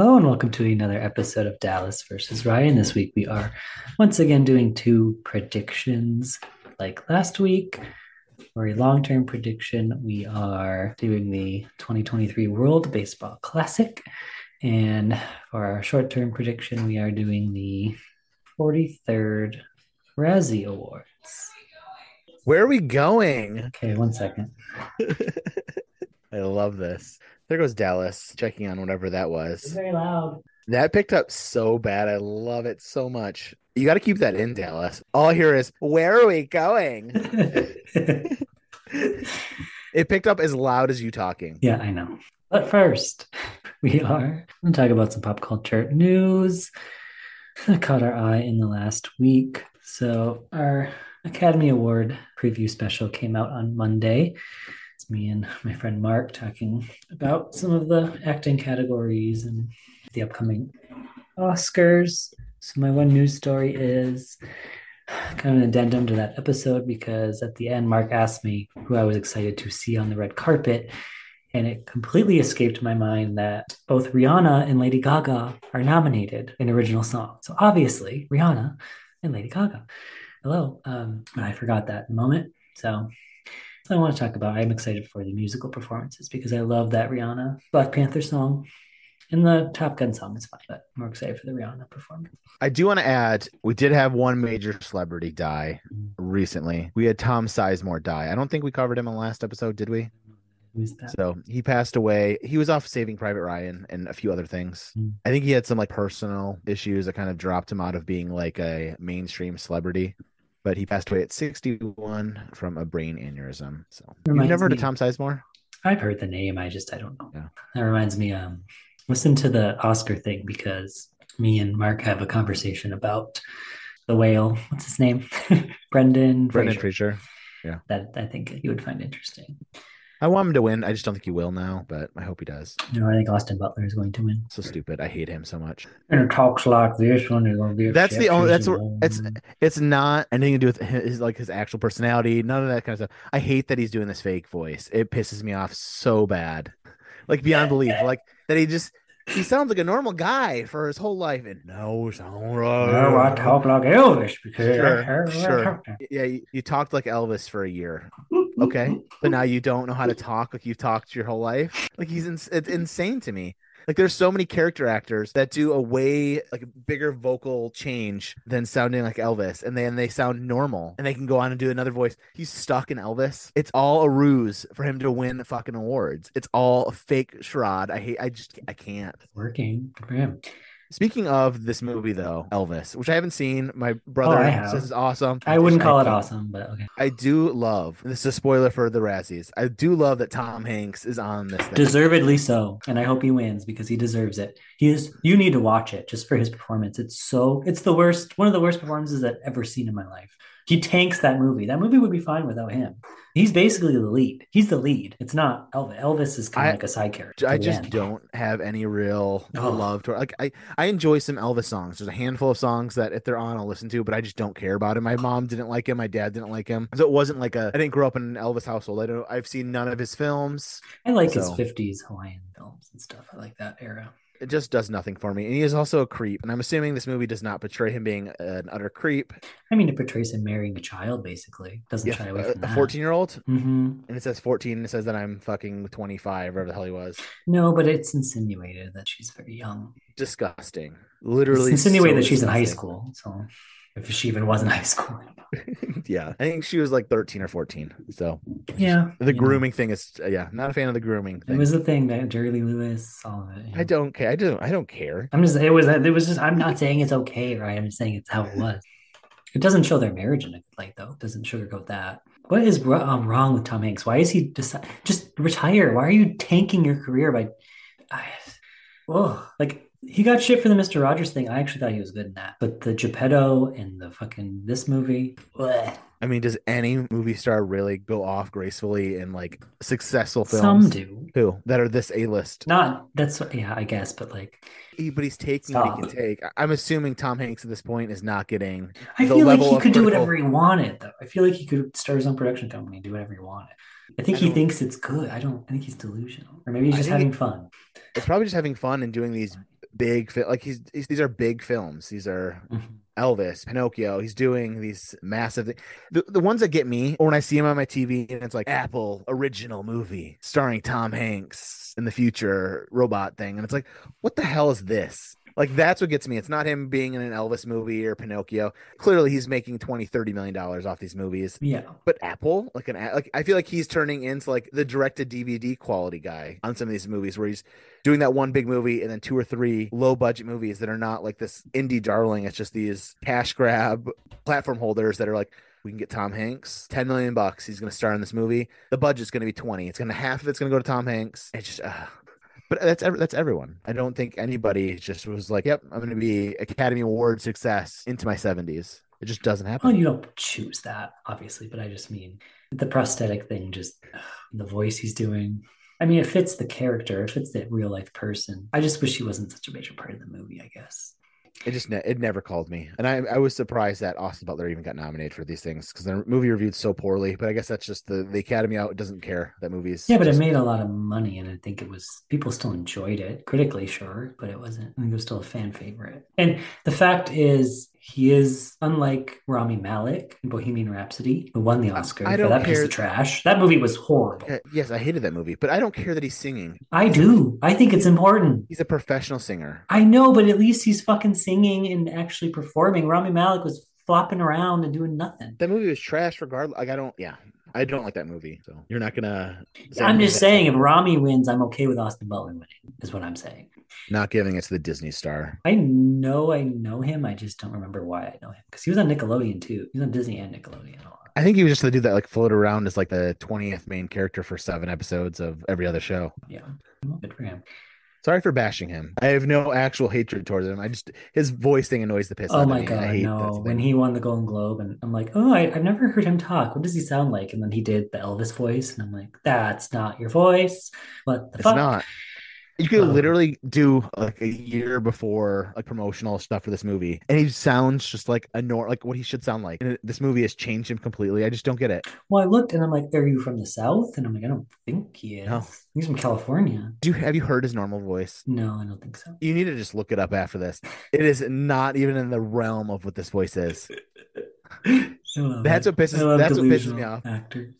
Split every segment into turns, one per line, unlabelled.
Hello and welcome to another episode of Dallas versus Ryan. This week we are once again doing two predictions. Like last week, for a long term prediction, we are doing the 2023 World Baseball Classic. And for our short term prediction, we are doing the 43rd Razzie Awards.
Where are we going?
Okay, one second.
I love this. There goes Dallas checking on whatever that was.
very loud.
That picked up so bad. I love it so much. You got to keep that in, Dallas. All I hear is, Where are we going? it picked up as loud as you talking.
Yeah, I know. But first, we are going to talk about some pop culture news that caught our eye in the last week. So, our Academy Award preview special came out on Monday. Me and my friend Mark talking about some of the acting categories and the upcoming Oscars. So, my one news story is kind of an addendum to that episode because at the end, Mark asked me who I was excited to see on the red carpet. And it completely escaped my mind that both Rihanna and Lady Gaga are nominated in original song. So obviously, Rihanna and Lady Gaga. Hello. Um, I forgot that moment. So, I want to talk about. I'm excited for the musical performances because I love that Rihanna Black Panther song. And the Top Gun song is fine, but I'm more excited for the Rihanna performance.
I do want to add, we did have one major celebrity die recently. We had Tom Sizemore die. I don't think we covered him in the last episode, did we?
That?
So he passed away. He was off Saving Private Ryan and a few other things.
Mm.
I think he had some like personal issues that kind of dropped him out of being like a mainstream celebrity. But he passed away at 61 from a brain aneurysm. So you've never heard
me-
of Tom Sizemore?
I've heard the name. I just I don't know.
Yeah.
That reminds me. Um, listen to the Oscar thing because me and Mark have a conversation about the whale. What's his name? Brendan.
Brendan
Fraser.
Fraser.
That I think you would find interesting.
I want him to win. I just don't think he will now, but I hope he does.
No, I think Austin Butler is going to win.
So stupid. I hate him so much.
And it talks like this one is going to be.
That's the only. That's what it's. It's not anything to do with his like his actual personality. None of that kind of stuff. I hate that he's doing this fake voice. It pisses me off so bad, like beyond belief. Like that he just he sounds like a normal guy for his whole life. And no.
No, I talk like Elvis because
Sure, sure. Yeah, you, you talked like Elvis for a year. Okay, but now you don't know how to talk like you've talked your whole life. Like he's ins- it's insane to me. Like there's so many character actors that do a way like bigger vocal change than sounding like Elvis, and then they sound normal, and they can go on and do another voice. He's stuck in Elvis. It's all a ruse for him to win fucking awards. It's all a fake charade. I hate. I just I can't.
Working him.
Speaking of this movie though, Elvis, which I haven't seen, my brother
Oh,
says is awesome.
I wouldn't call it awesome, but okay.
I do love this is a spoiler for the Razzies. I do love that Tom Hanks is on this thing.
Deservedly so, and I hope he wins because he deserves it. He is. You need to watch it just for his performance. It's so. It's the worst. One of the worst performances I've ever seen in my life. He tanks that movie. That movie would be fine without him. He's basically the lead. He's the lead. It's not Elvis. Elvis is kind of like a side character.
I just
end.
don't have any real
Oh.
love to like I I enjoy some Elvis songs. There's a handful of songs that if they're on I'll listen to, but I just don't care about him. My mom didn't like him, my dad didn't like him. So it wasn't like a I didn't grow up in an Elvis household. I don't I've seen none of his films.
I like his '50s Hawaiian films and stuff. I like that era.
It just does nothing for me. And he is also a creep. And I'm assuming this movie does not portray him being an utter creep.
I mean, it portrays him marrying a child. Basically, doesn't
Yeah,
shy away
a-
from
a
that.
14 year old.
Hmm
And it says 14 and it says that I'm fucking 25, whatever the hell he was.
No, but it's insinuated that she's very young.
Disgusting.
It's
Literally
insinuated
so
that she's in high school. So if she even was in high school,
yeah, I think she was like 13 or 14. So
yeah,
the
you know,
grooming thing is, uh, yeah, not a fan of the grooming
It was the thing that Jerry Lee Lewis, all of it. you
I
know.
don't care. I don't. I don't care.
I'm just. It was. It was just. I'm not saying it's okay, right? I'm just saying it's how it was. It doesn't show their marriage in a good light, though. It doesn't sugarcoat that. What is um, wrong with Tom Hanks? Why is he just just retire? Why are you tanking your career by? I, oh, like he got shit for the Mister Rogers thing. I actually thought he was good in that, but the Geppetto and the fucking this movie. bleh.
I mean, does any movie star really go off gracefully in like successful films?
Some do.
Who that are this A list?
Not that's what- yeah, I guess, but like
But he's taking what he can take. I'm assuming Tom Hanks at this point is not getting.
I
the
feel like he could do whatever he wanted, though. I feel like he could start his own production company and do whatever he wanted. I think
I
he thinks it's good. I don't I think he's delusional. Or maybe he's just having
it-
fun.
It's probably just having fun and doing these big like he's, he's these are big films. These are
Mhm.
Elvis, Pinocchio. He's doing these massive the, the ones that get me or when I see him on my TV and it's like Apple original movie starring Tom Hanks in the future robot thing. And it's like, what the hell is this? Like that's what gets me. It's not him being in an Elvis movie or Pinocchio. Clearly he's making 20, 30 million dollars off these movies.
Yeah.
But Apple, like an like I feel like he's turning into like the direct to DVD quality guy on some of these movies where he's doing that one big movie and then two or three low budget movies that are not like this indie darling. It's just these cash grab platform holders that are like, we can get Tom Hanks, 10 million bucks. He's going to star in this movie. The budget's going to be 20. It's going to half of it's going to go to Tom Hanks. It's just, uh, but that's that's everyone. I don't think anybody just was like, "Yep, I'm going to be Academy Award success into my 70s." It just doesn't happen.
Well, you don't choose that, obviously, but I just mean the prosthetic thing, just ugh, the voice he's doing. I mean, it fits the character, it fits the real life person. I just wish he wasn't such a major part of the movie, I guess.
It just ne- it never called me, and I I was surprised that Austin Butler even got nominated for these things because the movie reviewed so poorly. But I guess that's just the the Academy out doesn't care that movies.
Yeah, but it made a lot of money, and I think it was people still enjoyed it critically, sure, but it wasn't. I think it was still a fan favorite. And the fact is, he is unlike Rami Malek in Bohemian Rhapsody, who won the Oscar
I
for that piece of trash. That movie was horrible.
Yes, I hated that movie, but I don't care that he's singing.
I do. I think it's important.
He's a professional singer.
I know, but at least he's fucking singing and actually performing. Rami Malek was flopping around and doing nothing.
That movie was trash, regardless. Like I don't, yeah, I don't like that movie. So you're not gonna.
I'm just saying, if Rami wins, I'm okay with Austin Butler winning. Is what I'm saying.
not giving it to the Disney star.
I know I know him. I just don't remember why I know him because he was on Nickelodeon too. He was on Disney and Nickelodeon. a lot.
I think he was just the dude that like floated around as like the twentieth main character for seven episodes of every other show.
Yeah, good for him.
Sorry for bashing him. I have no actual hatred towards him. I just his voice thing annoys the piss oh out
Oh
of
my
me. I
god,
hate
no! When he won the Golden Globe, and I'm like, oh, I, I've never heard him talk. What does he sound like? And then he did the Elvis voice, and I'm like, that's not your voice. What the
It's
fuck?
not. You could
Um,
literally do like a year before like promotional stuff for this movie, and he sounds just like a nor like what he should sound like. And this movie has changed him completely. I just don't get it.
Well, I looked and I'm like, are you from the South? And I'm like, I don't think he is.
No.
He's from California.
Do you have you heard his normal voice?
No, I don't think so.
You need to just look it up after this. It is not even in the realm of what this voice is. That's
it.
what pisses- that's what pisses me off.
Actors.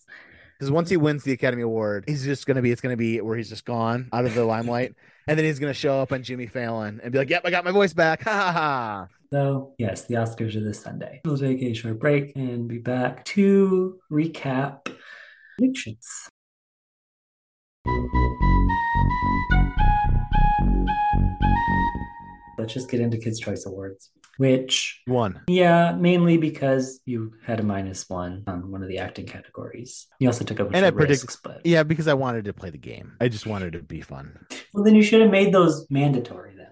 Because once he wins the Academy Award, he's just gonna be it's gonna be where he's just gone out of the limelight, and then he's gonna show up on Jimmy Fallon and be like, "Yep, I got my voice back." Ha ha ha.
So, yes, the Oscars are this Sunday. We'll take a short break and be back to recap predictions. Let's just get into Kids' Choice Awards, which,
One.
yeah, mainly because you had a minus one on one of the acting categories. You also took a
And I predict-
risks, but
Yeah, because I wanted to play the game. I just wanted to be fun.
well, then you should have made those mandatory then.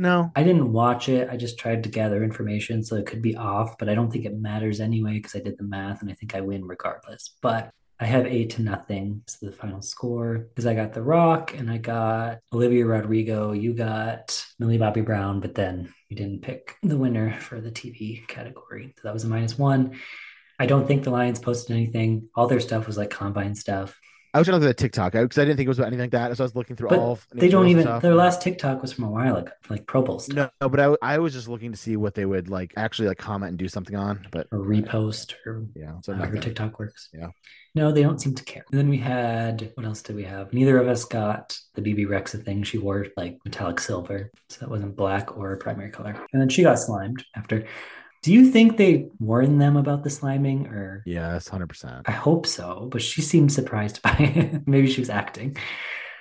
No,
I didn't watch it. I just tried to gather information, so it could be off, but I don't think it matters anyway because I did the math and I think I win regardless. But I have eight to nothing. It's the final score because I got The Rock and I got Olivia Rodrigo. You got Millie Bobby Brown, but then you didn't pick the winner for the TV category. So that was a minus one. I don't think the Lions posted anything. All their stuff was like combine stuff.
I was trying to look at TikTok because I didn't think it was about anything like that. So I was looking through
But
all.
They don't even,
stuff.
their last TikTok was from a while ago, like Pro Bowl stuff.
No, but I, I was just looking to see what they would like actually like comment and do something on. But
Or repost or
yeah, so
however
nothing.
TikTok works.
Yeah.
No, they don't seem to care. And then we had what else did we have? Neither of us got the Bebe Rexha thing. She wore like metallic silver, so that wasn't black or a primary color. And then she got slimed after. Do you think they warned them about the sliming, or
Yes, hundred percent.
I hope so? But she seemed surprised by it. Maybe she was acting.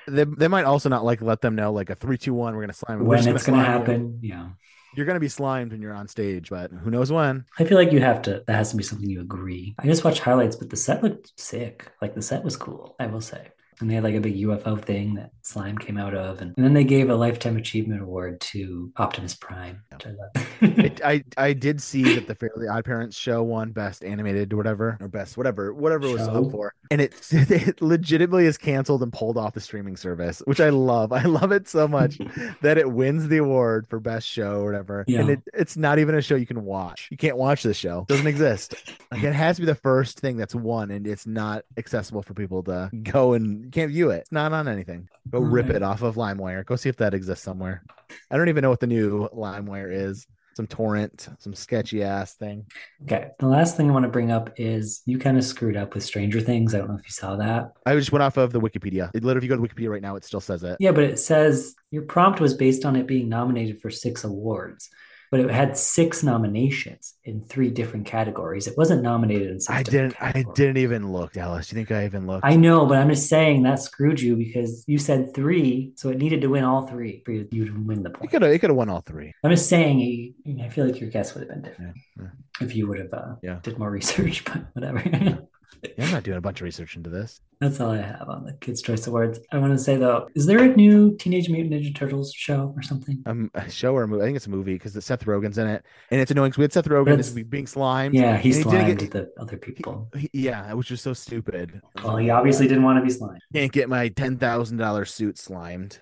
They, they might also not like let them know like a three, two, one. We're gonna slime. We're
when it's going to
slime you.
happen, yeah.
You're gonna be slimed when you're on stage, but who knows when?
I feel like you have to. That has to be something you agree. I just watched highlights, but the set looked sick. Like the set was cool. I will say. And they had like a big UFO thing that slime came out of, and, and then they gave a lifetime achievement award to Optimus Prime, which I love.
It, I I did see that the Fairly Odd Parents show won best animated or whatever or best whatever whatever it was
Show?
up for, and it it legitimately is canceled and pulled off the streaming service, which I love. I love it so much that it wins the award for best show or whatever, and it, it's not even a show you can watch. You can't watch this show; it doesn't exist. Like it has to be the first thing that's won, and it's not accessible for people to go and you can't view it. It's not on anything. Go rip hmm. it off of LimeWire. Go see if that exists somewhere. I don't even know what the new LimeWire is. Some torrent, some sketchy ass thing.
Okay. The last thing I want to bring up is you kind of screwed up with Stranger Things. I don't know if you saw that.
I just went off of the Wikipedia. It literally, if you go to Wikipedia right now, it still says it.
Yeah, but it says your prompt was based on it being nominated for six awards but it had six nominations in three different categories. It wasn't nominated in.
I didn't. I didn't even look, Dallas. Do you think I even looked?
I know, but I'm just saying that screwed you because you said three, so it needed to win all three for you to win the point.
It could have. It could have won all three.
I'm just saying. I feel like your guess would have been different yeah, yeah. if you would have uh, yeah. did more research, but whatever.
Yeah, I'm not doing a bunch of research into this.
That's all I have on the Kids' Choice Awards. I want to say though, is there a new Teenage Mutant Ninja Turtles show or something?
Um, a show or a movie? I think it's a movie because Seth Rogen's in it, and it's annoying. Because we had Seth Rogen is being slimed.
Yeah, he slimed get, the other people.
He, yeah, which was so stupid.
Well, he obviously didn't want to be slimed.
Can't get my ten thousand dollar suit slimed.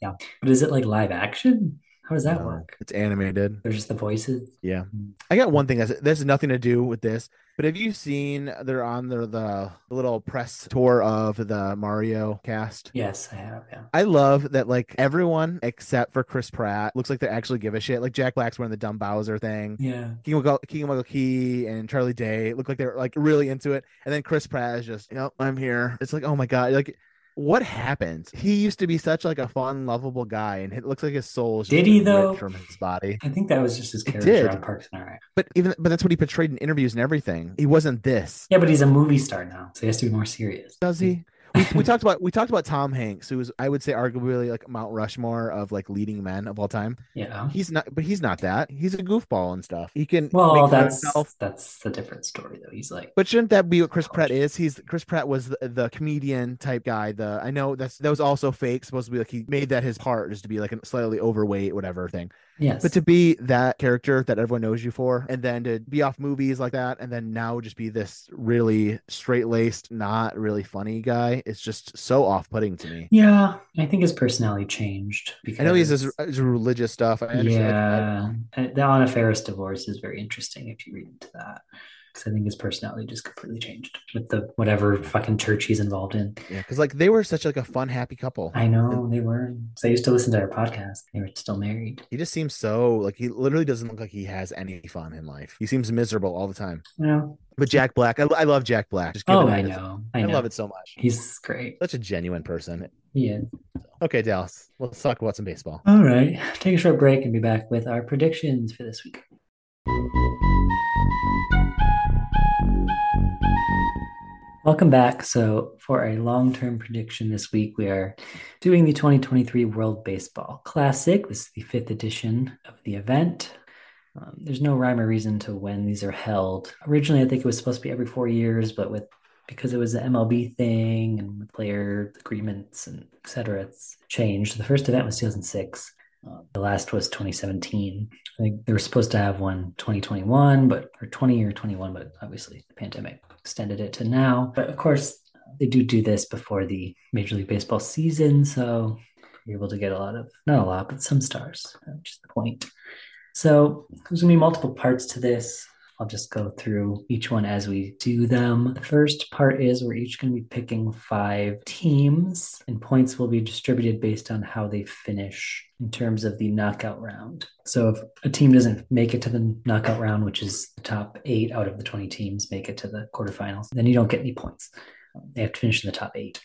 Yeah, but is it like live action? How does that no, work?
It's animated.
There's just the voices.
Yeah, hmm. I got one thing that's there's nothing to do with this, but have you seen they're on the, the little press tour of the Mario cast?
Yes, I have. Yeah.
I love that like everyone except for Chris Pratt looks like they actually give a shit. Like Jack Black's wearing the dumb Bowser thing.
Yeah.
King of Keegan-Michael Key and Charlie Day look like they're like really into it. And then Chris Pratt is just, yep, I'm here. It's like, oh my god, like what happened? He used to be such like a fun, lovable guy, and it looks like his soul
did he though
from his body.
I think that was just his character on Parks and Rec.
But even but that's what he portrayed in interviews and everything. He wasn't this.
Yeah, but he's a movie star now, so he has to be more serious.
Does he? We, we talked about we talked about Tom Hanks, who was I would say arguably like Mount Rushmore of like leading men of all time.
Yeah,
he's not, but he's not that. He's a goofball and stuff. He can
well, that's that's a different story though. He's like,
but shouldn't that be what Chris Pratt is? He's Chris Pratt was the, the comedian type guy. The I know that's that was also fake. Supposed to be like he made that his part just to be like a slightly overweight whatever thing.
Yes.
But to be that character that everyone knows you for, and then to be off movies like that, and then now just be this really straight laced, not really funny guy, it's just so off putting to me.
Yeah. I think his personality changed.
Because... I know he's his, his religious stuff. I
yeah. I... The Anna Faris divorce is very interesting if you read into that because I think his personality just completely changed with the whatever fucking church he's involved in.
Yeah, because like they were such like a fun, happy couple.
I know they were. So I used to listen to their podcast. They were still married.
He just seems so like he literally doesn't look like he has any fun in life. He seems miserable all the time.
Yeah.
But Jack Black, I, I love Jack Black.
Just oh, I know. I, know.
I love it so much.
He's great.
Such a genuine person.
Yeah.
Okay, Dallas. Let's talk about some baseball.
All right. Take a short break and be back with our predictions for this week. Welcome back. So, for a long term prediction this week, we are doing the 2023 World Baseball Classic. This is the fifth edition of the event. Um, there's no rhyme or reason to when these are held. Originally, I think it was supposed to be every four years, but with because it was the MLB thing and player agreements and etc., it's changed. The first event was 2006. Uh, the last was 2017. I think they were supposed to have one 2021, but or 20 or 21, but obviously the pandemic extended it to now. But of course, they do do this before the Major League Baseball season, so you're able to get a lot of not a lot, but some stars, which is the point. So there's gonna be multiple parts to this. I'll just go through each one as we do them. The first part is we're each going to be picking five teams, and points will be distributed based on how they finish in terms of the knockout round. So if a team doesn't make it to the knockout round, which is the top eight out of the 20 teams make it to the quarterfinals, then you don't get any points. They have to finish in the top eight.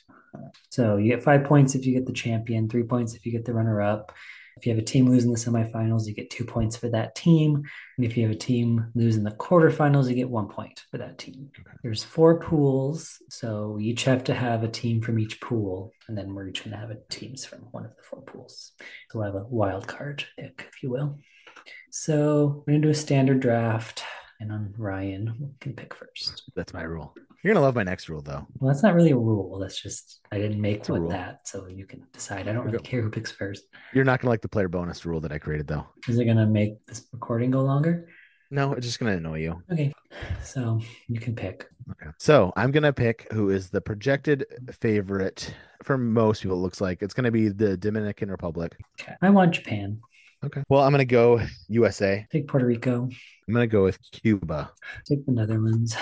So you get five points if you get the champion, three points if you get the runner up, if you have a team losing the semifinals, you get two points for that team. And if you have a team losing the quarterfinals, you get one point for that team. Okay. There's four pools. So we each have to have a team from each pool. And then we're each going to have a teams from one of the four pools. So we'll have a wild card pick, if you will. So we're going to do a standard draft. And on Ryan we can pick first.
That's my rule. You're gonna love my next rule, though.
Well, that's not really a rule. That's just I didn't make with that, so you can decide. I don't really care who picks first.
You're not gonna like the player bonus rule that I created, though.
Is it gonna make this recording go longer?
No, it's just gonna annoy you.
Okay, so you can pick.
Okay, so I'm gonna pick who is the projected favorite for most people. It looks like it's gonna be the Dominican Republic.
Okay, I want Japan.
Okay. Well, I'm gonna go USA.
Take Puerto Rico.
I'm gonna go with Cuba.
Take the Netherlands.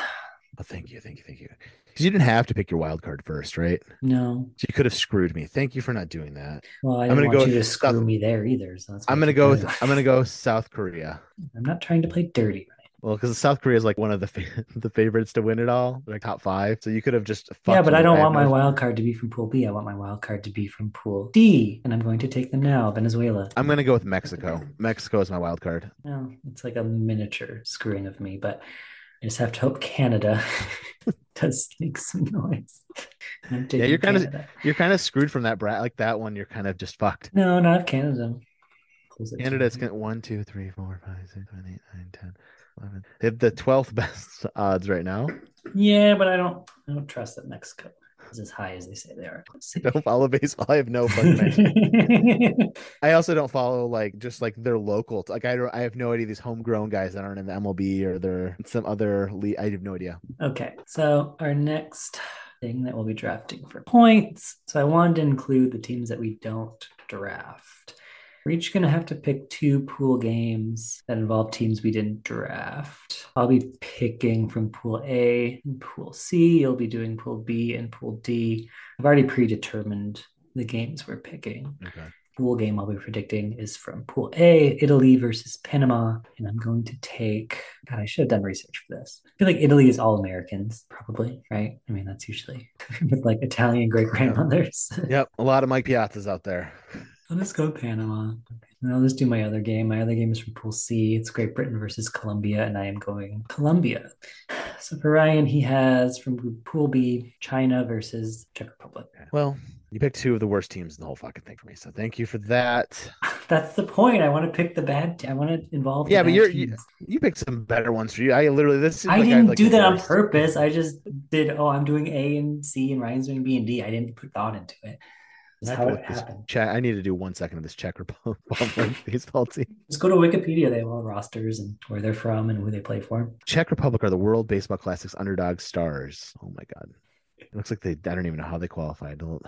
Oh, thank you, thank you, thank you. Because you didn't have to pick your wild card first, right?
No.
So you could have screwed me. Thank you for not doing that.
Well, I
I'm gonna go
you to screw
South-
me there either. So that's
I'm gonna go with I'm gonna go South Korea.
I'm not trying to play dirty. Right?
Well, because South Korea is like one of the fa- the favorites to win it all, like top five. So you could have just
yeah, but. I don't want my wild card to be from Pool B. I want my wild card to be from Pool D, and I'm going to take them now. Venezuela.
I'm gonna go with Mexico. Mexico is my wild card.
No, it's like a miniature screwing of me, but I just have to hope Canada does make some noise. I'm
you're kinda- You're kind of screwed from that brat. Like that one, you're kind of just fucked.
No, not Canada. Close it to
Canada's got one, two, three, four, five, six, seven, eight, nine, ten, eleven. They have the twelfth best odds right now.
Yeah, but I don't. I don't trust that Mexico as high as they say they are.
Don't follow baseball. I have no fucking. I also don't follow like just like their local. Like I don't, I have no idea these homegrown guys that aren't in the MLB or they're some other league. I have no idea.
Okay, so our next thing that we'll be drafting for points. So I wanted to include the teams that we don't draft. We're each going to have to pick two pool games that involve teams we didn't draft. I'll be picking from pool A and pool C. You'll be doing pool B and pool D. I've already predetermined the games we're picking.
Okay.
Pool game I'll be predicting is from pool A, Italy versus Panama. And I'm going to take, God, I should have done research for this. I feel like Italy is all Americans, probably, right? I mean, that's usually with like Italian great grandmothers.
Yep. A lot of Mike Piazzas out there.
Oh, I'll just go Panama. And I'll just do my other game. My other game is from Pool C. It's Great Britain versus Colombia, and I am going Colombia. So for Ryan, he has from Pool B, China versus Czech Republic.
Well, you picked two of the worst teams in the whole fucking thing for me. So thank you for that.
That's the point. I want to pick the bad. T- I want to involve. the
Yeah, but you're you, you picked some better ones for you. I literally this.
I
like
didn't
like
do that on purpose. I just did. Oh, I'm doing A and C, and Ryan's doing B and D. I didn't put thought into it.
I
That's how it happened.
Czech- I need to do one second of this Czech Republic baseball team.
Just go to Wikipedia. They have all the rosters and where they're from and who they play for.
Czech Republic are the World Baseball Classics underdog stars. Oh my god. It looks like they I don't even know how they qualified. We'll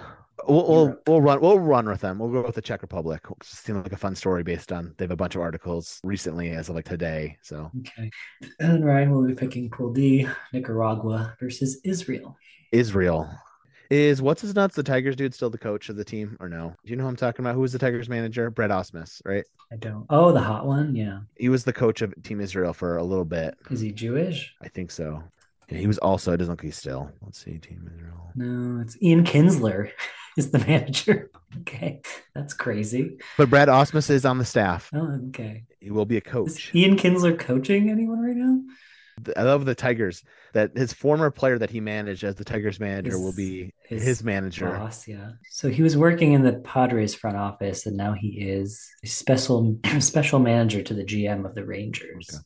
we'll, we'll, run we'll run with them. We'll go with the Czech Republic. It seems like a fun story based on they have a bunch of articles recently as of like today. So
Okay. And then Ryan will be picking Pool D, Nicaragua versus Israel.
Israel. Is what's his nuts? The Tigers dude still the coach of the team or no? Do you know who I'm talking about? Who was the Tigers manager? Brett Ausmus, right?
I don't. Oh, the hot one. Yeah.
He was the coach of Team Israel for a little bit.
Is he Jewish?
I think so. Yeah, he was also. It doesn't look he's still. Let's see, Team Israel.
No, it's Ian Kinsler is the manager. Okay. That's crazy.
But Brad Ausmus is on the staff.
Oh, okay.
He will be a coach. Is.
Ian Kinsler coaching anyone right now?
I love the Tigers. That his former player that he managed as the Tigers manager
His-
will be
his
his, manager.
Boss, yeah. So he was working in the Padres front office, and now he is a special special manager to the GM of the Rangers.
Okay.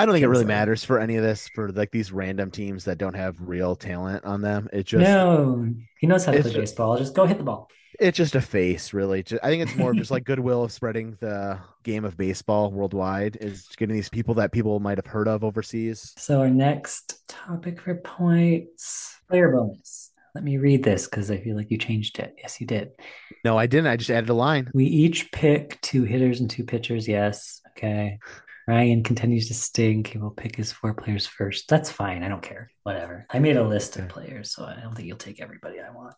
I don't think it really matters for any of this for like these random teams that don't have real talent on them. It just
no, he knows how to play
ju-
baseball. Just go hit the ball.
It's just a face, really. I think it's more of just like goodwill of spreading the game of baseball worldwide is getting these people that people might have heard of overseas.
So our next topic for points player bonus. Let me read this because I feel like you changed it. Yes, you did.
No, I didn't. I just added a line.
We each pick two hitters and two pitchers. Yes. Okay. Ryan continues to stink. He will pick his four players first. That's fine. I don't care. Whatever. I made a list of players, so I don't think you'll take everybody I want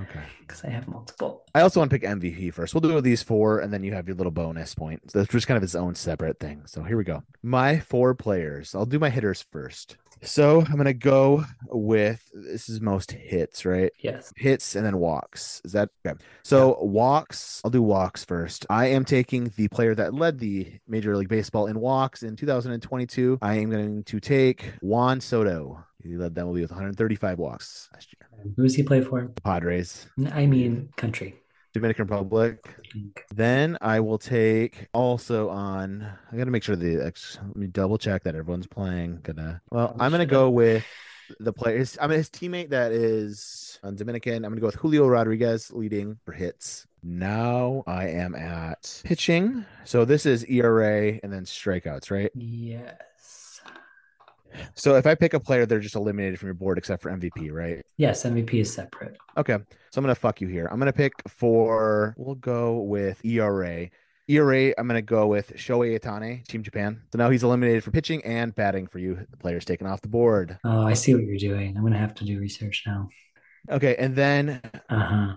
Okay.
because I have multiple.
I also want to pick MVP first. We'll do these four, and then you have your little bonus point. So it's just kind of its own separate thing. So here we go. My four players. I'll do my hitters first. So I'm gonna go with this is most hits, right?
Yes.
Hits and then walks. Is that okay? So walks. I'll do walks first. I am taking the player that led the Major League Baseball in walks in 2022. I am going to take Juan Soto. He led them will be with 135 walks last year.
Who does he play for?
Padres,
I mean, country.
Dominican Republic. Then I will take also on. I gotta make sure the let me double check that everyone's playing. Gonna well, I'm gonna go with the players. I'm his teammate that is on Dominican. I'm gonna go with Julio Rodriguez leading for hits. Now I am at pitching. So this is ERA and then strikeouts, right?
Yes.
So if I pick a player, they're just eliminated from your board except for MVP, right?
Yes, MVP is separate.
Okay. So I'm gonna fuck you here. I'm gonna pick for we'll go with ERA. ERA, I'm going to go with Shohei Ohtani, Team Japan. So now he's eliminated for pitching and batting for you, the players taken off the board.
Oh, I see what you're doing. I'm going to have to do research now.
Okay, and then
Uh-huh.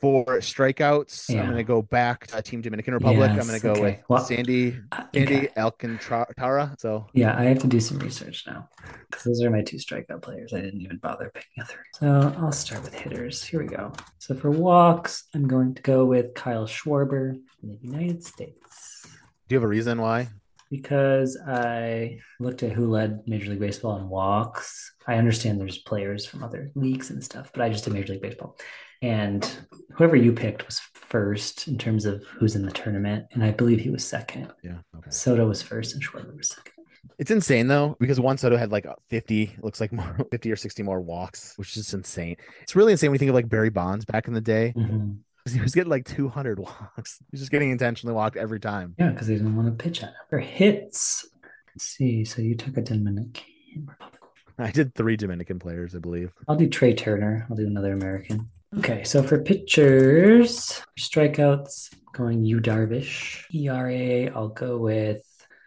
For strikeouts,
Yeah.
I'm going to go back to Team Dominican Republic. I'm going to go
okay.
with
Well,
Sandy
uh, think
Sandy
I-
Alcantara. So
yeah, I have to do some research now because those are my two strikeout players. I didn't even bother picking a third. So I'll start with hitters. Here we go. So for walks, I'm going to go with Kyle Schwarber in the United States.
do you have a reason why?
because I looked at who led Major League Baseball in walks. I understand there's players from other leagues and stuff, but I just did Major League Baseball. And whoever you picked was first in terms of who's in the tournament. And I believe he was second.
Yeah. Okay.
Soto was first and Schwarber was second.
It's insane though, because Juan Soto had like 50, looks like more 50 or 60 more walks, which is insane. It's really insane when you think of like Barry Bonds back in the day.
Mhm.
He was getting like 200 walks. He was just getting intentionally walked every time.
Yeah, because they didn't want to pitch at him. For hits, let's see. So you took a Dominican Republic.
I did three Dominican players, I believe.
I'll do Trea Turner. I'll do another American. Okay, so for pitchers, strikeouts, going Yu Darvish. ERA, I'll go with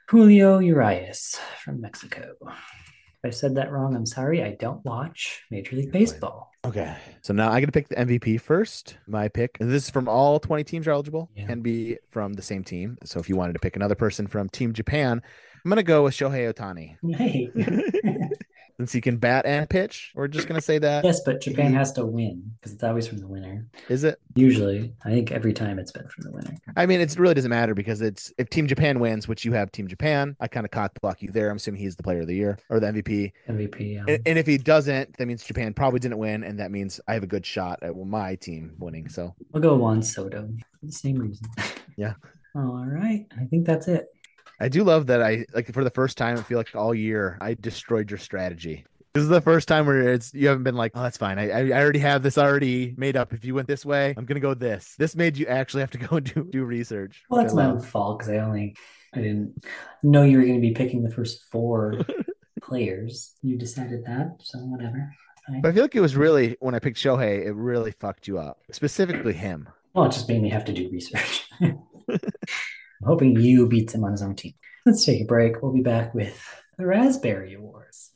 Julio Urias from Mexico. If I said that wrong, I'm sorry. I don't watch Major League Baseball.
Okay. So now I get to pick the MVP first. My pick. This is from all 20 teams are eligible.
Yeah.
Can be from the same team. So if you wanted to pick another person from Team Japan, I'm gonna go with Shohei Ohtani.
Hey.
Since he can bat and pitch, we're just gonna say that.
yes, but Japan has to win because it's always from the winner.
Is it?
Usually, I think every time it's been from the winner.
I mean, it really doesn't matter because it's if Team Japan wins, which you have Team Japan, I kind of cock block you there. I'm assuming he's the player of the year or the MVP.
MVP.
And, and if he doesn't, that means Japan probably didn't win, and that means I have a good shot at my team winning. So
I'll go Juan Soto for the same reason.
Yeah.
All right. I think that's it.
I do love that I like for the first time. I feel like all year I destroyed your strategy. This is the first time where it's you haven't been like, oh, that's fine. I I already have this already made up. If you went this way, I'm gonna go this. This made you actually have to go and do do research.
Well, that's my own fault because I only I didn't know you were going to be picking the first four players. You decided that, so whatever.
But I feel like it was really when I picked Shohei, it really fucked you up, specifically him.
Well, it just made me have to do research. I'm hoping you beats him on his own team. Let's take a break. We'll be back with the Raspberry Awards.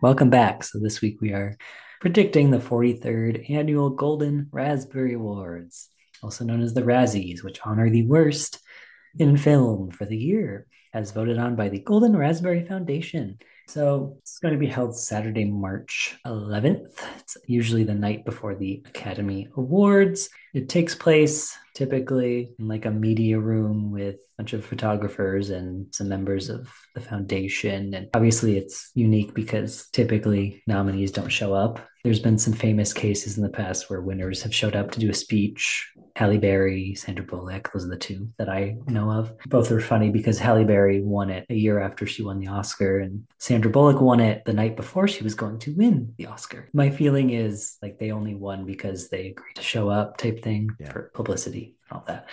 Welcome back. So this week we are predicting the 43rd annual Golden Raspberry Awards, also known as the Razzies, which honor the worst in film for the year, as voted on by the Golden Raspberry Foundation. So it's going to be held Saturday, March 11th. It's usually the night before the Academy Awards. It takes place typically in like a media room with a bunch of photographers and some members of the foundation. And obviously, it's unique because typically nominees don't show up. There's been some famous cases in the past where winners have showed up to do a speech. Halle Berry, Sandra Bullock, those are the two that I know of. Both are funny because Halle Berry won it a year after she won the Oscar, and Sandra Bullock won it the night before she was going to win the Oscar. My feeling is like they only won because they agreed to show up type thing
Yeah.
for publicity and all that.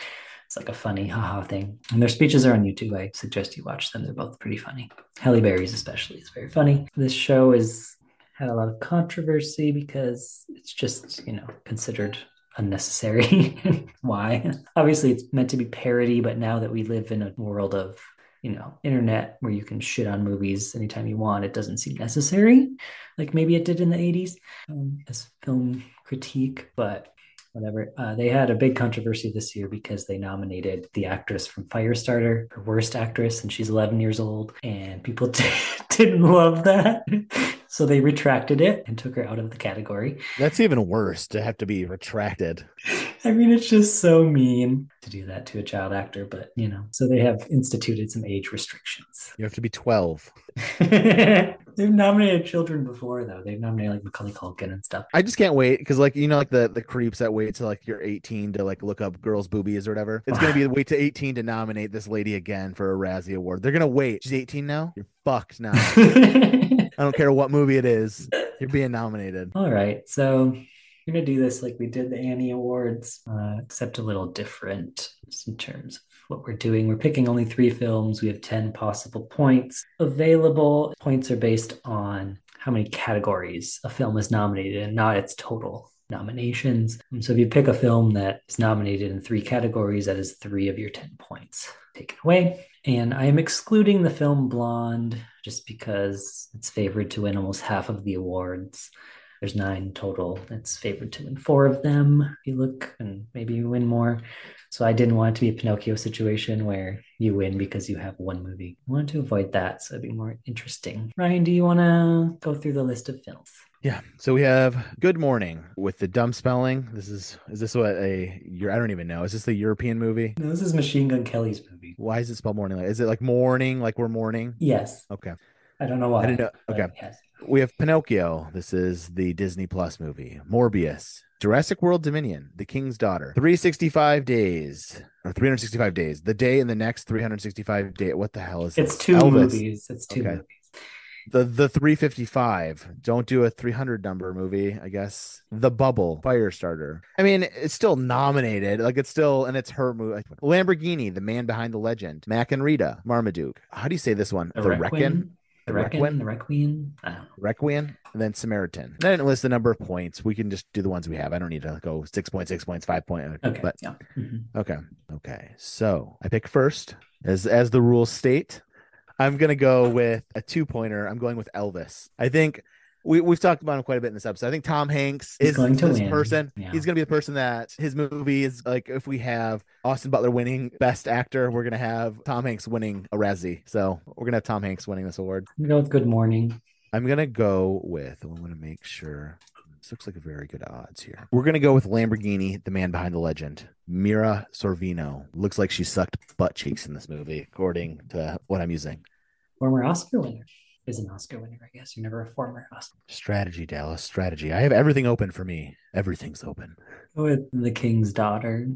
It's like a funny haha thing. And their speeches are on YouTube. I suggest you watch them. They're both pretty funny. Halle Berry's especially is very funny. This show is had a lot of controversy because it's just, you know, considered unnecessary. Why? Obviously it's meant to be parody, but now that we live in a world of you know, internet where you can shit on movies anytime you want, it doesn't seem necessary, like maybe it did in the 80s um, as film critique, but whatever. Uh, they had a big controversy this year because they nominated the actress from Firestarter for worst actress, and she's 11 years old, and people didn't love that. So they retracted it and took her out of the category.
That's even worse to have to be retracted.
I mean, it's just so mean to do that to a child actor, but you know, so they have instituted some age restrictions.
You have to be 12.
They've nominated children before, though. They've nominated like Macaulay Culkin and stuff.
I just can't wait because, like, you know, like the the creeps that wait till like you're 18 to like look up girls' boobies or whatever. It's gonna be wait to 18 to nominate this lady again for a Razzie Award. They're gonna wait. She's 18 now. You're fucked now. I don't care what movie it is. You're being nominated.
All right, so we're gonna do this like we did the Annie Awards, uh, except a little different in terms of what we're doing. We're picking only three films. We have 10 possible points available. Points are based on how many categories a film is nominated and not its total nominations. Um, so if you pick a film that is nominated in three categories, that is three of your 10 points taken away. And I am excluding the film Blonde just because it's favored to win almost half of the awards. There's nine total. It's favored to win four of them. If you look and maybe you win more. So I didn't want it to be a Pinocchio situation where you win because you have one movie. I wanted to avoid that, so it'd be more interesting. Ryan, do you want to go through the list of films?
Yeah. So we have Good Mourning with the dumb spelling. This is is this what a I don't even know. Is this the European movie?
No, this is Machine Gun Kelly's movie.
Why is it spelled morning? Is it like morning, like we're mourning?
Yes.
Okay.
I don't know why.
I didn't know. Okay. Yes. We have Pinocchio. This is the Disney Plus movie. Morbius. Jurassic World Dominion, The King's Daughter, 365 days or 365 days, the day in the next 365 day. What the hell is
it's two Elvis. movies? It's two okay. movies.
The the 355. Don't do a 300 number movie, I guess. The Bubble, Firestarter. I mean, it's still nominated. Like it's still and it's her movie. Lamborghini, The Man Behind the Legend. Mack and Rita, Marmaduke. How do you say this one?
The, the Requiem. The Requiem, the Requiem,
Requiem, and then Samaritan. I didn't list the number of points. We can just do the ones we have. I don't need to go six points, six points, five points.
Okay.
But
yeah. Mm-hmm.
okay, okay. So I pick first, as as the rules state. I'm gonna go with a two pointer. I'm going with Elvis. I think we, we've talked about him quite a bit in this episode. I think Tom Hanks
He's
is
going to
this
win.
person.
Yeah.
He's going to be the person that his movie is like. If we have Austin Butler winning Best Actor, we're going to have Tom Hanks winning a Razzie. So we're going to have Tom Hanks winning this award.
I'm going with Good Mourning.
I'm going to go with. I want to make sure. This looks like a very good odds here. We're going to go with Lamborghini, the man behind the legend. Mira Sorvino. Looks like she sucked butt cheeks in this movie, according to what I'm using.
Former Oscar winner is an Oscar winner, I guess. You're never a former Oscar.
Strategy, Dallas. Strategy. I have everything open for me. Everything's open.
With the King's Daughter.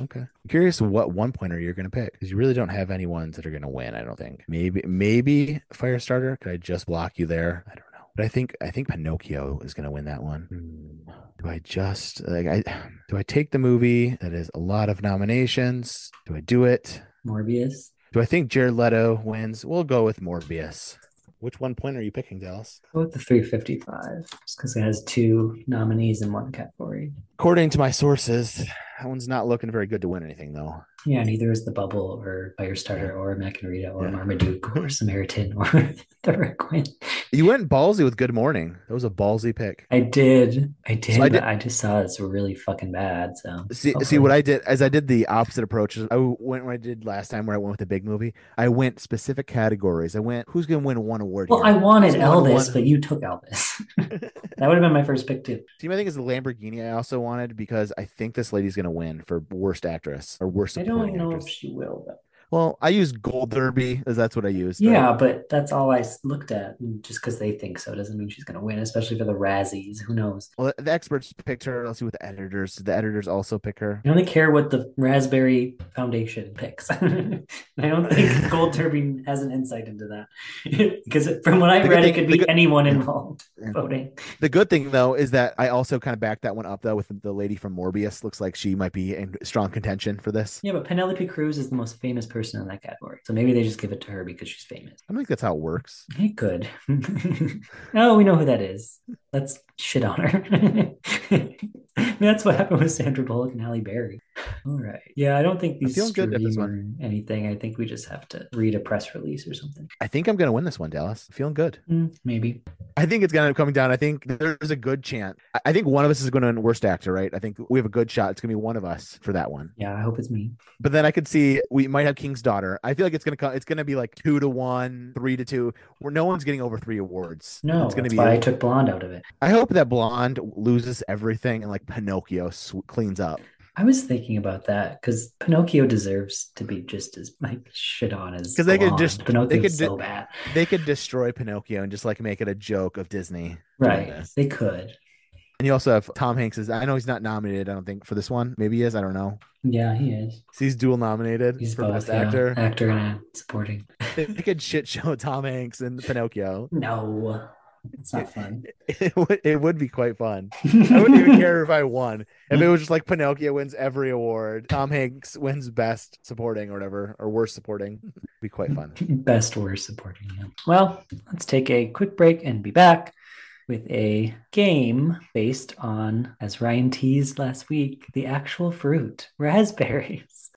Okay. I'm curious what one pointer you're going to pick because you really don't have any ones that are going to win. I don't think. Maybe maybe Firestarter. Could I just block you there? I don't know. But I think I think Pinocchio is going to win that one. Hmm. Do I just like I do I take the movie that is a lot of nominations? Do I do it?
Morbius.
Do I think Jared Leto wins? We'll go with Morbius. Which one point are you picking, Dallas?
Go with the 355, just because it has two nominees in one category.
According to my sources, that one's not looking very good to win anything, though.
Yeah, neither is the Bubble or Firestarter or Mac and or yeah. Marmaduke or Samaritan or the Requiem.
You went ballsy with Good Mourning. That was a ballsy pick.
I did. I did. So I, did. I just saw it's really fucking bad. So
see, hopefully. see what I did as I did the opposite approach. I went when I did last time where I went with a big movie. I went specific categories. I went who's gonna win one award.
Well,
here?
I wanted Elvis, but you took Elvis. that would have been my first pick too.
Team, I think is the Lamborghini. I also wanted because I think this lady's gonna win for worst actress or worst.
I don't know if she will though.
Well, I use Gold Derby as that's what I use.
Yeah, right? but that's all I looked at. Just because they think so doesn't mean she's going to win, especially for the Razzies. Who knows?
Well, the experts picked her. Let's see what the editors. The editors also pick her?
I only care what the Raspberry Foundation picks. I don't think Gold Derby has an insight into that because from what I've read, thing, it could be good, anyone involved yeah. voting.
The good thing though is that I also kind of backed that one up though with the lady from Morbius. Looks like she might be in strong contention for this.
Yeah, but Penelope Cruz is the most famous person person in that category. So maybe they just give it to her because she's famous.
I don't think that's how it works.
It could. oh, we know who that is. Let's shit on her. that's what happened with Sandra Bullock and Halle Berry. All right. Yeah, I don't think these
feeling good
this one. anything. I think we just have to read a press release or something.
I think I'm going to win this one, Dallas. Feeling good.
Mm, maybe.
I think it's going to coming down. I think there's a good chance. I think one of us is going to win worst actor, right? I think we have a good shot. It's going to be one of us for that one.
Yeah, I hope it's me.
But then I could see we might have King's Daughter. I feel like it's going to come. It's going to be like two to one, three to two, where no one's getting over three awards.
No,
it's
going to be. Why I took Blonde out of it.
I hope that Blonde loses everything and like Pinocchio sw- cleans up.
I was thinking about that because Pinocchio deserves to be just as like shit on as
because they could just
Pinocchio
they could
so bad.
They could destroy Pinocchio and just like make it a joke of Disney.
Right. They could.
And you also have Tom Hanks. Is I know he's not nominated. I don't think for this one. Maybe he is. I don't know.
Yeah, he is.
So he's dual nominated
he's
for
both,
best
yeah.
actor,
actor and supporting.
they could shit show Tom Hanks and Pinocchio.
No, it's not fun.
It, would it would be quite fun. I wouldn't even care if I won. If it was just like Pinocchio wins every award, Tom Hanks wins best supporting or whatever, or worst supporting. It'd be quite fun.
best worst supporting. Yeah. Well, let's take a quick break and be back with a game based on, as Ryan teased last week, the actual fruit, raspberries.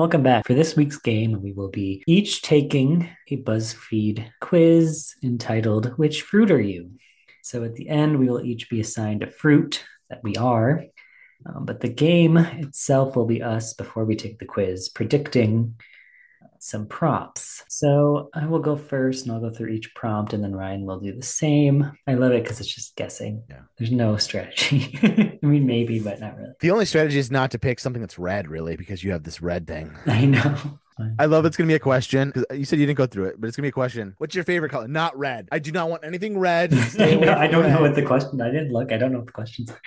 Welcome back. For this week's game, we will be each taking a BuzzFeed quiz entitled, Which Fruit Are You? So at the end, we will each be assigned a fruit that we are. Um, but the game itself will be us before we take the quiz, predicting some prompts. So I will go first and I'll go through each prompt and then Ryan will do the same. I love it because it's just guessing.
Yeah.
There's no strategy. I mean, maybe, but not really.
The only strategy is not to pick something that's red, really, because you have this red thing.
I know.
I love it's gonna be a question because you said you didn't go through it, but it's gonna be a question. What's your favorite color? Not red. I do not want anything red.
I, know, I don't red. know what the question. I didn't look. I don't know what the questions are.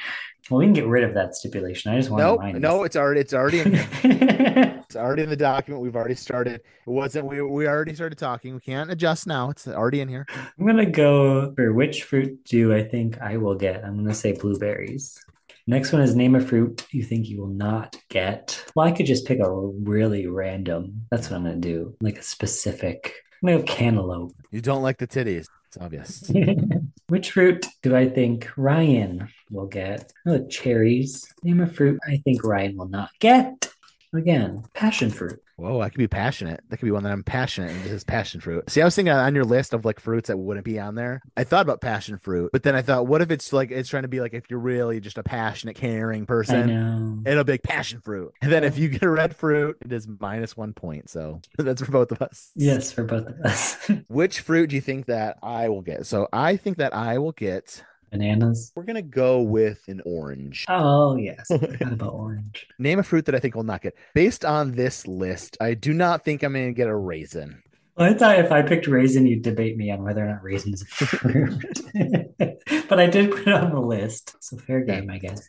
Well, we can get rid of that stipulation. I just want
nope,
to
no, it's already it's already in it's already in the document. We've already started. It wasn't we we already started talking. We can't adjust now. It's already in here.
I'm gonna go for which fruit do I think I will get? I'm gonna say blueberries. Next one is name a fruit you think you will not get. Well, I could just pick a really random. That's what I'm gonna do. Like a specific. I'm gonna go cantaloupe.
You don't like the titties. It's obvious.
Which fruit do I think Ryan will get? Oh, cherries. Name a fruit I think Ryan will not get. Again, passion fruit.
Whoa, I could be passionate. That could be one that I'm passionate and this is passion fruit. See, I was thinking on your list of like fruits that wouldn't be on there. I thought about passion fruit, but then I thought, what if it's like it's trying to be like if you're really just a passionate, caring person, it'll be like passion fruit. And then if you get a red fruit, it is minus one point. So that's for both of us.
Yes, for both of us.
Which fruit do you think that I will get? So I think that I will get
Bananas.
We're gonna go with an orange.
Oh yes, about orange?
Name a fruit that I think will not get. Based on this list, I do not think I'm gonna get a raisin.
Well, I thought if I picked raisin, you'd debate me on whether or not raisin is a fruit. but I did put it on the list, so fair game, I guess.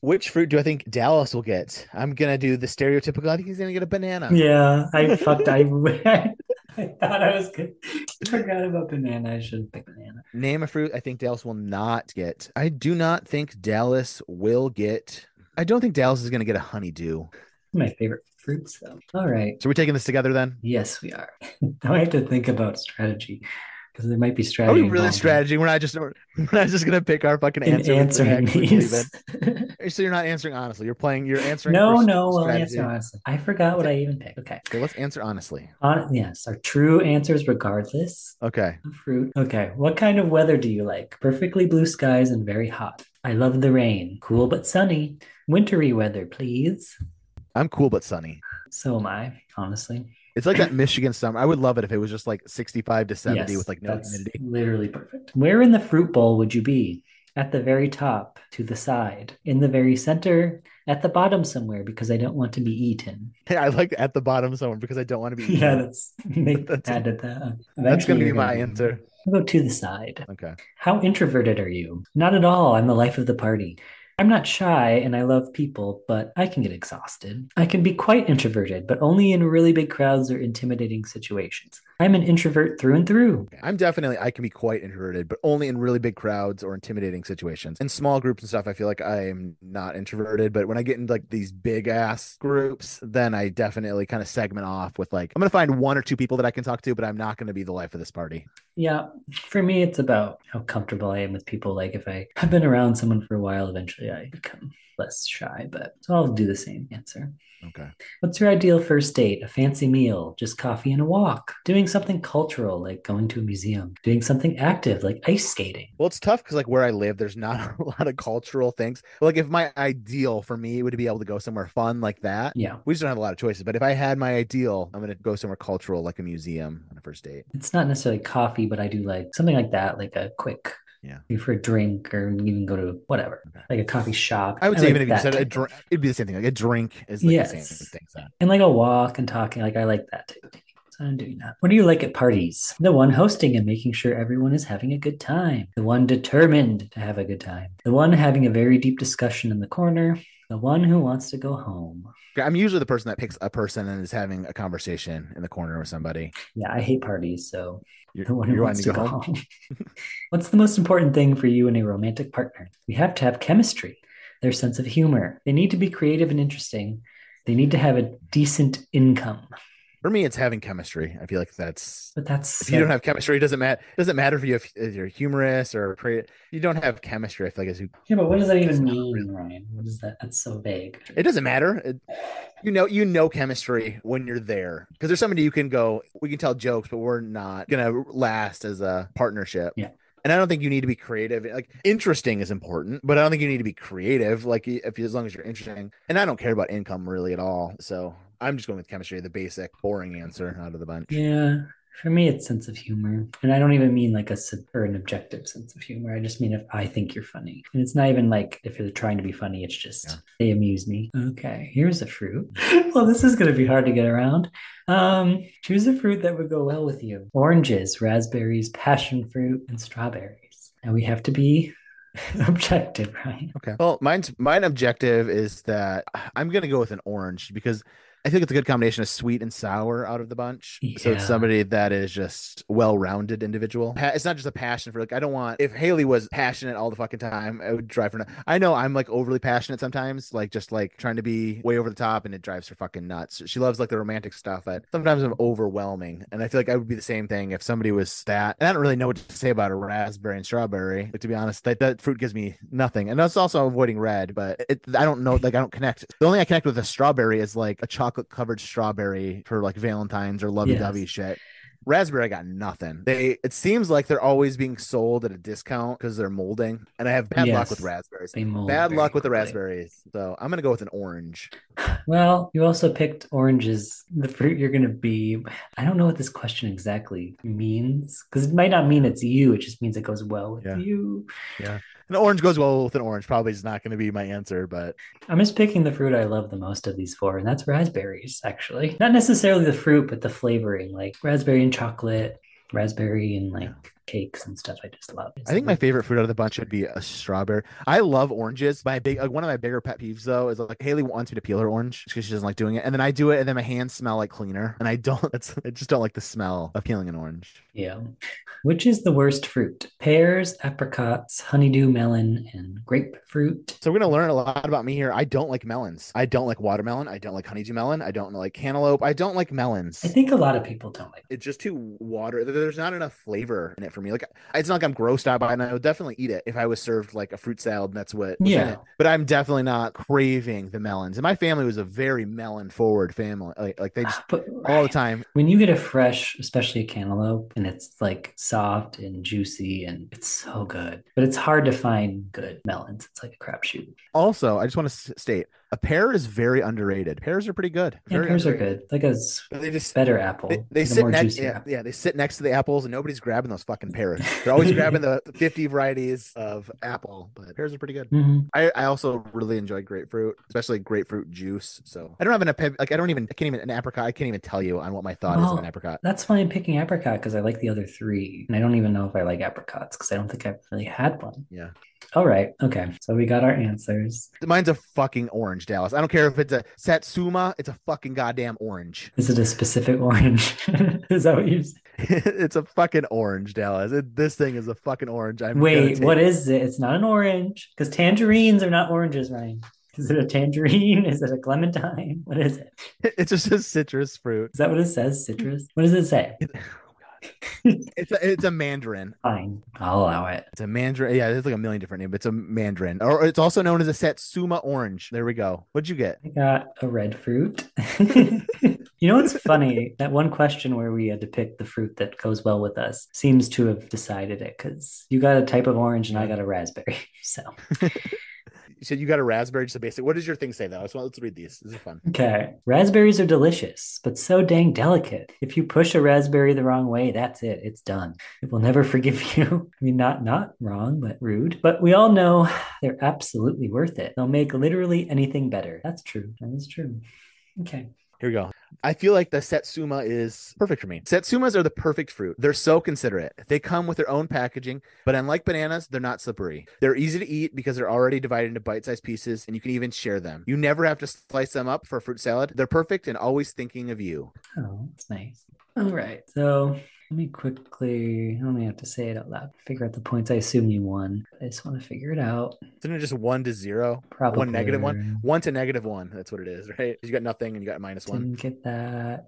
Which fruit do I think Dallas will get? I'm gonna do the stereotypical. I think he's gonna get a banana.
Yeah, I fucked. I I thought I was good. I forgot about banana. I should pick.
Name a fruit I think Dallas will not get. I do not think Dallas will get. I don't think Dallas is going to get a honeydew.
My favorite fruits, though. All right.
So we're taking this together then?
Yes, we are. now I have to think about strategy because there might be strategy.
Are we really strategy? We're not just we're not just gonna pick our fucking
In
answer.
answering these.
so you're not answering honestly. You're playing. You're answering.
no, no. We'll answer honestly. I forgot what I even picked. Okay.
Okay, let's answer honestly.
On, yes, our true answers regardless.
Okay.
Fruit. Okay. What kind of weather do you like? Perfectly blue skies and very hot. I love the rain. Cool but sunny. Wintry weather, please.
I'm cool but sunny.
So am I, honestly.
It's like that Michigan summer. I would love it if it was just like 65 to 70
Yes,
with like no
that's
humidity.
Literally perfect. Where in the fruit bowl would you be? At the very top, to the side, in the very center, at the bottom somewhere because I don't want to be eaten.
Hey, I like at the bottom somewhere because I don't want to be. Eaten.
yeah, that's make
That's-
added that.
That's gonna be
you're
my answer.
I'll go to the side.
Okay.
How introverted are you? Not at all. I'm the life of the party. I'm not shy and I love people, but I can get exhausted. I can be quite introverted, but only in really big crowds or intimidating situations. I'm an introvert through and through.
I'm definitely I can be quite introverted, but only in really big crowds or intimidating situations. In small groups and stuff, I feel like I am not introverted. But when I get into like these big ass groups, then I definitely kind of segment off with like I'm gonna find one or two people that I can talk to, but I'm not gonna be the life of this party.
Yeah, for me, it's about how comfortable I am with people. Like if I have been around someone for a while, eventually I become less shy, but so I'll do the same answer.
Okay.
What's your ideal first date? A fancy meal, just coffee and a walk, doing something cultural like going to a museum, doing something active like ice skating.
Well, it's tough because like where I live, there's not a lot of cultural things. Like if my ideal for me would be able to go somewhere fun like that.
Yeah,
We just don't have a lot of choices. But if I had my ideal, I'm gonna go somewhere cultural like a museum on a first date.
it's not necessarily coffee, but I do like something like that, like a quick.
Yeah.
For a drink, or even go to whatever,
Okay.
like a coffee shop.
I would say
like
even if you said a drink, it'd be the same thing. Like a drink is like the same thing. So.
and like a walk and talking. Like I like that too. So I'm doing that. What do you like at parties? The one hosting and making sure everyone is having a good time. The one determined to have a good time. The one having a very deep discussion in the corner. The one who wants to go home.
I'm usually the person that picks a person and is having a conversation in the corner with somebody.
Yeah, I hate parties, so
You're,
the one who wants to go
go home.
home. What's the most important thing for you in a romantic partner? We have to have chemistry, their sense of humor. They need to be creative and interesting. They need to have a decent income.
For me, it's having chemistry. I feel like that's.
But that's
If you don't have chemistry, it doesn't matter. It doesn't matter if you have, if you're humorous or creative. You don't have chemistry. I feel like it's,
Yeah, but what does that even mean, Ryan? What is that? That's so vague.
it doesn't matter. It, you know, you know chemistry when you're there because there's somebody you can go. We can tell jokes, but we're not gonna last as a partnership.
Yeah.
And I don't think you need to be creative. Like interesting is important, but I don't think you need to be creative. Like if as long as you're interesting, and I don't care about income really at all. So I'm just going with chemistry, the basic, boring answer out of the bunch.
Yeah. For me, it's sense of humor. And I don't even mean like a or an objective sense of humor. I just mean if I think you're funny. And it's not even like if you're trying to be funny, it's just
Yeah.
they amuse me. Okay, here's a fruit. well, this is going to be hard to get around. Um, choose a fruit that would go well with you oranges, raspberries, passion fruit, and strawberries. And we have to be objective, right?
Okay. Well, mine's mine objective is that I'm gonna go with an orange because I think it's a good combination of sweet and sour out of the bunch. So it's somebody that is just well-rounded individual. It's not just a passion for like I don't want if Haley was passionate all the fucking time, it would drive her nuts. I know I'm like overly passionate sometimes, like just like trying to be way over the top, and it drives her fucking nuts. She loves like the romantic stuff, but sometimes I'm overwhelming, and I feel like I would be the same thing if somebody was that. And I don't really know what to say about a raspberry and strawberry. Like to be honest, that, that fruit gives me nothing, and that's also avoiding red. But it, I don't know, like I don't connect. The only I connect with a strawberry is like a chocolate covered strawberry for like Valentine's or lovey dovey
Yes.
shit. Raspberry, I got nothing. They it seems like they're always being sold at a discount because they're molding, and I have bad luck with raspberries.
They mold
Bad luck with the raspberries. So I'm gonna go with an orange.
Well, you also picked oranges, the fruit you're going to be. I don't know what this question exactly means because it might not mean it's you. It just means it goes well with you.
Yeah.
you.
An orange goes well with an orange. Probably is not going to be my answer, but
I'm just picking the fruit I love the most of these four, and that's raspberries, actually. Not necessarily the fruit, but the flavoring, like raspberry and chocolate, raspberry and like cakes and stuff. I just love.
I think my favorite fruit out of the bunch would be a strawberry. I love oranges. My big, like, one of my bigger pet peeves though is like Haley wants me to peel her orange because she doesn't like doing it, and then I do it, and then my hands smell like cleaner, and I don't. It's, I just don't like the smell of peeling an orange.
Yeah. Which is the worst fruit? Pears, apricots, honeydew melon, and grapefruit.
So we're gonna learn a lot about me here. I don't like melons. I don't like watermelon. I don't like honeydew melon. I don't like cantaloupe. I don't like melons.
I think a lot of people don't like.
it's just too water. There's not enough flavor in it for me. Like it's not like I'm grossed out by it. And I would definitely eat it if I was served like a fruit salad and that's what
Yeah.
it. But I'm definitely not craving the melons. And my family was a very melon forward family. Like, like they just
But
all the time.
when you get a fresh, especially a cantaloupe, and it's like soft and juicy and it's so good, but it's hard to find good melons. It's like a crapshoot.
Also, I just want to state a pear is very underrated. Pears are pretty good.
Yeah,
Very
pears are good. Like a s-
But They just
better apple.
they, they
like
sit next yeah,
apple.
yeah, they sit next to the apples and nobody's grabbing those fucking pears. They're always grabbing the 50 varieties of apple, but pears are pretty good.
Mhm.
I, I also really enjoy grapefruit, especially grapefruit juice. So I don't have an ep- like I don't even I can't even an apricot. I can't even tell you on what my thought is of
Well,
an apricot.
That's why I'm picking apricot because I like the other three. And I don't even know if I like apricots because I don't think I've really had one.
Yeah,
All right. Okay. So we got our answers.
mine's a fucking orange, Dallas. I don't care if it's a Satsuma. It's a fucking goddamn orange.
Is it a specific orange? is that what you said?
it's a fucking orange, Dallas. It, this thing is a fucking orange. I'm
Wait, what is it? It's not an orange because tangerines are not oranges, Ryan. Is it a tangerine? Is it a clementine? What is it?
It's just a citrus fruit.
Is that what it says? Citrus? What does it say?
It's a, it's a mandarin.
Fine. I'll allow it.
It's a mandarin. Yeah, there's like a million different names. But it's a mandarin, or it's also known as a Satsuma orange. There we go. What'd you get?
I got a red fruit. you know what's funny? That one question where we had to pick the fruit that goes well with us seems to have decided it because you got a type of orange and I got a raspberry. So,
You said you got a raspberry, just a basic. What does your thing say though? Let's let's read these. This is fun.
okay. Raspberries are delicious, but so dang delicate. If you push a raspberry the wrong way, that's it. It's done. It will never forgive you. I mean, not not wrong, but rude. But we all know they're absolutely worth it. They'll make literally anything better. That's true. That is true. Okay.
Here we go. I feel like the Satsuma is perfect for me. Satsumas are the perfect fruit. They're so considerate. They come with their own packaging, but unlike bananas, they're not slippery. They're easy to eat because they're already divided into bite-sized pieces and you can even share them. You never have to slice them up for a fruit salad. They're perfect and always thinking of you.
Oh, that's nice. All right. So let me quickly, I only have to say it out loud, figure out the points. I assume you won. I just want to figure it out.
Isn't it just one to zero?
Probably.
One negative one? One to negative one. That's what it is, right? You got nothing and you got minus one.
Didn't get that.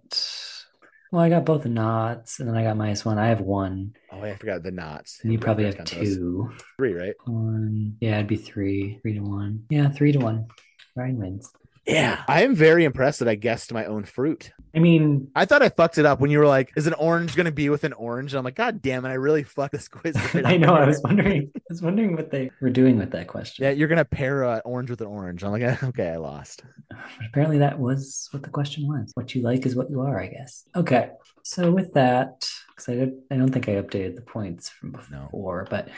Well, I got both the knots, and then I got minus one. I have one.
Oh, I forgot the knots.
And you probably have two.
Three, right?
One. Yeah, it'd be three. Three to one. Yeah, three to one. Ryan wins.
Yeah. I am very impressed that I guessed my own fruit.
I mean,
I thought I fucked it up when you were like, is an orange going to be with an orange? And I'm like, God damn it. I really fucked this quiz. right
I know. I was wondering. I was wondering what they were doing with that question.
Yeah, you're going to pair uh, orange with an orange. I'm like, okay, I lost.
But apparently, that was what the question was. What you like is what you are, I guess. Okay. So with that, because I, did, I don't think I updated the points from
No.
before, but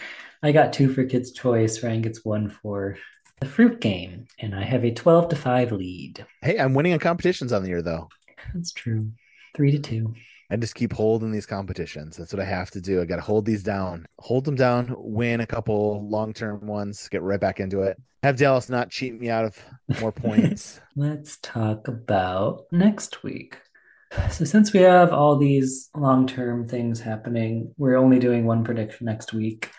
I got two for Kids' Choice. Ryan gets one for the fruit game, and I have a 12 to 5 lead.
Hey, I'm winning on competitions on the year, though.
That's true. Three to two.
I just keep holding these competitions. That's what I have to do. I got to hold these down, hold them down, win a couple long term ones, get right back into it. Have Dallas not cheat me out of more points.
Let's talk about next week. So, since we have all these long term things happening, we're only doing one prediction next week.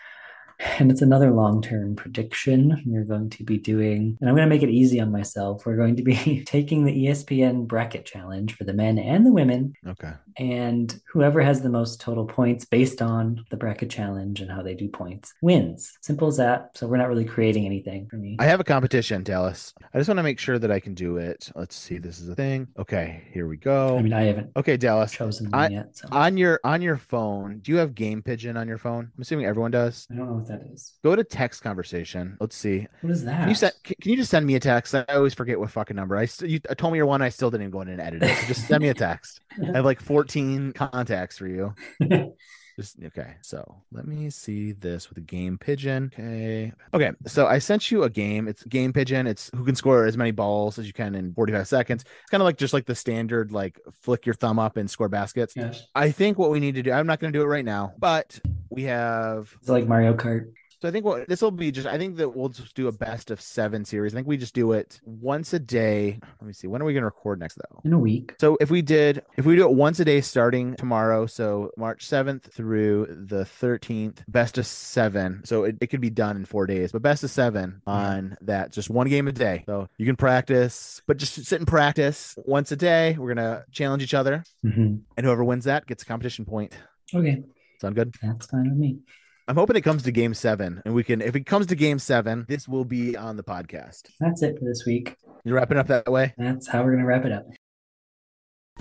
And it's another long term prediction. We're going to be doing, and I'm going to make it easy on myself. We're going to be taking the ESPN bracket challenge for the men and the women.
okay.
And whoever has the most total points based on the bracket challenge and how they do points wins. Simple as that. So, we're not really creating anything for me.
I have a competition, Dallas. I just want to make sure that I can do it. Let's see. This is a thing. Okay. Here we go.
I mean, I haven't
okay, Dallas.
chosen
I-
yet. So,
On your on your phone, do you have Game Pigeon on your phone? I'm assuming everyone does.
I don't know what that is.
Go to text conversation. Let's see.
What is that?
Can you send? Can can you just send me a text? I always forget what fucking number. I st- you uh, told me your one. I still didn't even go in and edit it. So just send me a text. I have like 14 contacts for you. Just okay. So let me see this with a game pigeon. Okay. Okay. So I sent you a game. It's game pigeon. It's who can score as many balls as you can in 45 seconds. It's kind of like just like the standard, like flick your thumb up and score baskets.
Yes.
I think what we need to do, I'm not going to do it right now, but we have
It's like Mario Kart.
So I think what this will be just I think that we'll just do a best of seven series. I think we just do it once a day. Let me see. When are we gonna record next though?
in a week.
So if we did if we do it once a day starting tomorrow, so March 7th through the 13th, best of seven. So it, it could be done in four days, but best of seven on that, just one game a day. So you can practice, but just sit and practice once a day. We're gonna challenge each other,
Mhm.
and whoever wins that gets a competition point.
Okay,
Sound good?
that's fine with me.
I'm hoping it comes to game seven and we can, if it comes to game seven, this will be on the podcast.
That's it for this week.
You're wrapping up that way?
That's how we're going to wrap it up.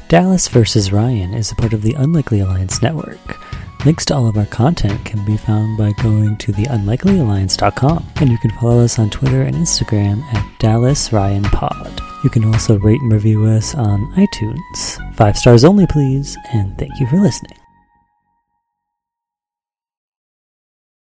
Dallas vs. Ryan is a part of the Unlikely Alliance network. Links to all of our content can be found by going to theunlikelyalliance.com, and you can follow us on Twitter and Instagram at Dallas Ryan Pod. You can also rate and review us on iTunes. Five stars only, please, and thank you for listening.